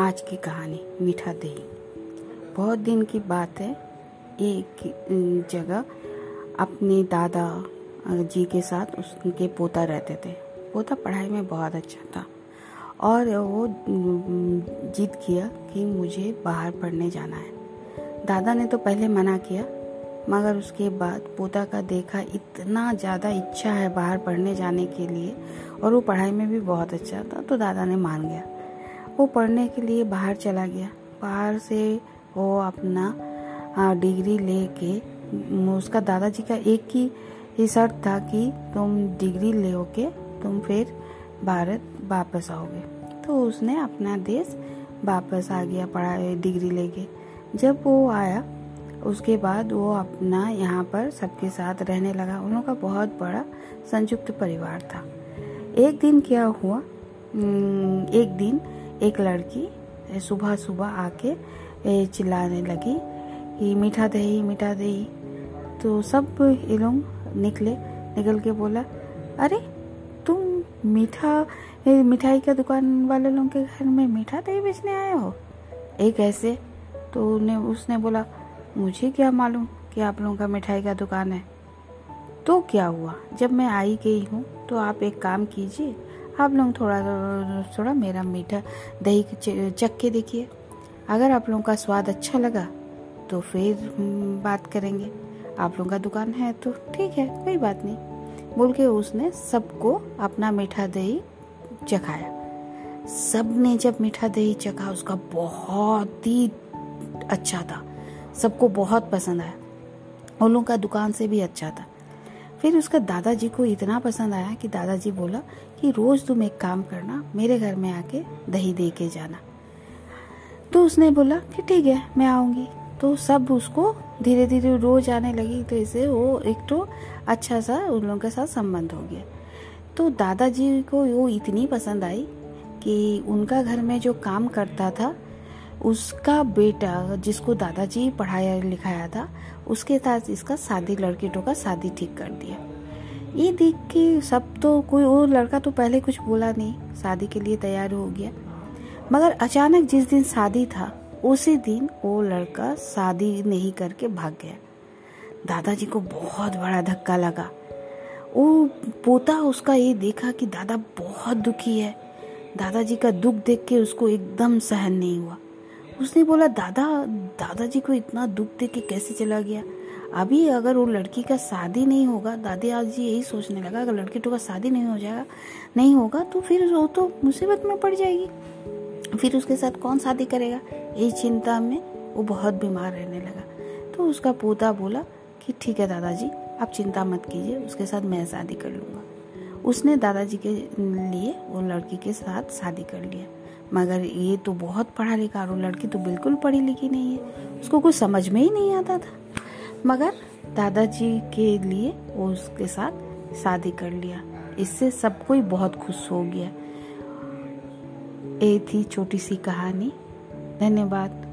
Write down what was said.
आज की कहानी मीठा दही। बहुत दिन की बात है। एक जगह अपने दादा जी के साथ उसके पोता रहते थे। पोता पढ़ाई में बहुत अच्छा था और वो जिद किया कि मुझे बाहर पढ़ने जाना है। दादा ने तो पहले मना किया, मगर उसके बाद पोता का देखा इतना ज़्यादा इच्छा है बाहर पढ़ने जाने के लिए और वो पढ़ाई में भी बहुत अच्छा था तो दादा ने मान गया। वो पढ़ने के लिए बाहर चला गया। बाहर से वो अपना डिग्री लेके उसका दादाजी का एक ही शर्त था कि तुम डिग्री ले के तुम फिर भारत वापस आओगे। तो उसने अपना देश वापस आ गया, पढ़ाई, डिग्री लेके। जब वो आया, उसके बाद वो अपना यहाँ पर सबके साथ रहने लगा। उन का बहुत बड़ा संयुक्त परिवार था। एक दिन क्या हुआ? एक दिन एक लड़की सुबह सुबह आके चिल्लाने लगी कि मीठा दही मीठा दही। तो सब ये लोग निकले, निकल के बोला, अरे, तुम मीठा मिठाई का दुकान वाले लोगों के घर में मीठा दही बेचने आए हो? एक ऐसे तो ने उसने बोला, मुझे क्या मालूम कि आप लोगों का मिठाई का दुकान है? तो क्या हुआ? जब मैं आई गई हूँ तो आप एक काम कीजिए आप लोग थोड़ा थोड़ा मेरा मीठा दही चख के देखिए। अगर आप लोगों का स्वाद अच्छा लगा तो फिर बात करेंगे। आप लोगों का दुकान है तो ठीक है, कोई बात नहीं। बोल के उसने सबको अपना मीठा दही चखाया। सबने जब मीठा दही चखा, उसका बहुत ही अच्छा था। सबको बहुत पसंद आया। उन लोगों का दुकान से भी अच्छा था। फिर उसका दादाजी को इतना पसंद आया कि दादाजी बोला कि रोज तुम एक काम करना, मेरे घर में आके दही दे के जाना। तो उसने बोला कि ठीक है, मैं आऊँगी। तो सब उसको धीरे धीरे रोज आने लगी तो इसे वो एक तो अच्छा सा उन लोगों के साथ संबंध हो गया। तो दादाजी को वो इतनी पसंद आई कि उनका घर में जो काम करता था उसका बेटा जिसको दादाजी पढ़ाया, लिखाया था, उसके साथ इसका शादी लड़के तो का शादी ठीक कर दिया। ये देख के सब तो कोई वो लड़का तो पहले कुछ बोला नहीं, शादी के लिए तैयार हो गया। मगर अचानक जिस दिन शादी था, उसी दिन वो लड़का शादी नहीं करके भाग गया। दादाजी को बहुत बड़ा धक्का लगा। वो पोता उसका ये देखा कि दादा बहुत दुखी है। दादाजी का दुख देख के उसको एकदम सहन नहीं हुआ। उसने बोला, दादा, दादाजी को इतना दुख दे के कैसे चला गया? अभी अगर वो लड़की का शादी नहीं होगा, दादी आज जी यही सोचने लगा, अगर लड़के तो का शादी नहीं हो जाएगा, नहीं होगा तो फिर वो तो मुसीबत में पड़ जाएगी। फिर उसके साथ कौन शादी करेगा? यही चिंता में वो बहुत बीमार रहने लगा। तो उसका पोता बोला कि, ठीक है दादाजी, आप चिंता मत कीजिए, उसके साथ मैं शादी कर लूँगा। उसने दादाजी के लिए वो लड़की के साथ शादी कर लिया। मगर ये तो बहुत पढ़ा लिखा और लड़की तो बिल्कुल पढ़ी लिखी नहीं है। उसको कुछ समझ में ही नहीं आता था। मगर दादाजी के लिए वो उसके साथ शादी कर लिया। इससे सब कोई बहुत खुश हो गया। ये थी छोटी सी कहानी। धन्यवाद।